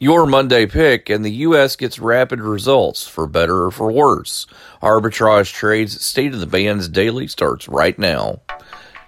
Your Monday pick, and the U.S. gets rapid results, for better or for worse. Arbitrage Trades State of the Bands Daily starts right now.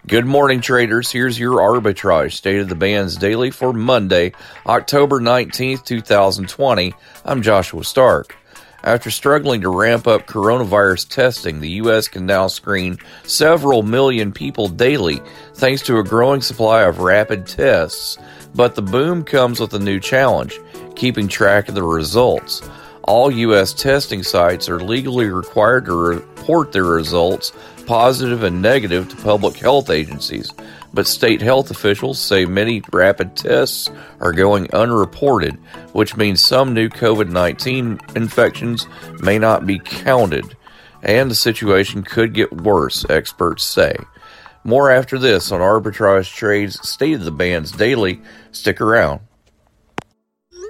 Good morning, traders. Here's your Arbitrage State of the Bands Daily for Monday, October 19th, 2020. I'm Joshua Stark. After struggling to ramp up coronavirus testing, the U.S. can now screen several million people daily thanks to a growing supply of rapid tests. But the boom comes with a new challenge keeping track of the results. All U.S. testing sites are legally required to report their results, positive and negative, to public health agencies. But state health officials say many rapid tests are going unreported, which means some new COVID 19 infections may not be counted. And the situation could get worse, experts say. More after this on Arbitrage Trades State of the Bands Daily. Stick around.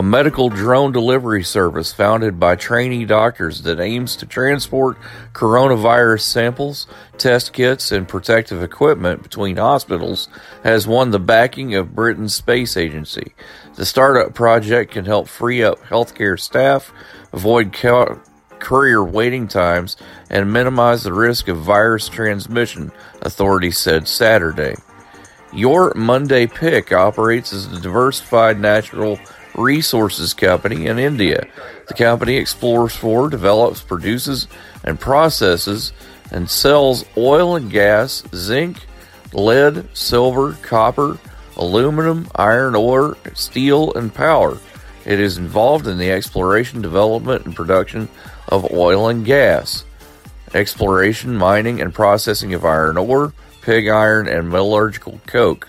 a medical drone delivery service founded by trainee doctors that aims to transport coronavirus samples, test kits, and protective equipment between hospitals has won the backing of Britain's space agency. The startup project can help free up healthcare staff, avoid courier waiting times, and minimize the risk of virus transmission, authorities said Saturday. Your Monday Pick operates as a diversified natural Resources Company in India. The company explores for, develops, produces, and processes and sells oil and gas, zinc, lead, silver, copper, aluminum, iron ore, steel, and power. It is involved in the exploration, development, and production of oil and gas, exploration, mining, and processing of iron ore, pig iron, and metallurgical coke.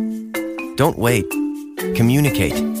Don't wait. Communicate.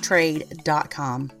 trade.com.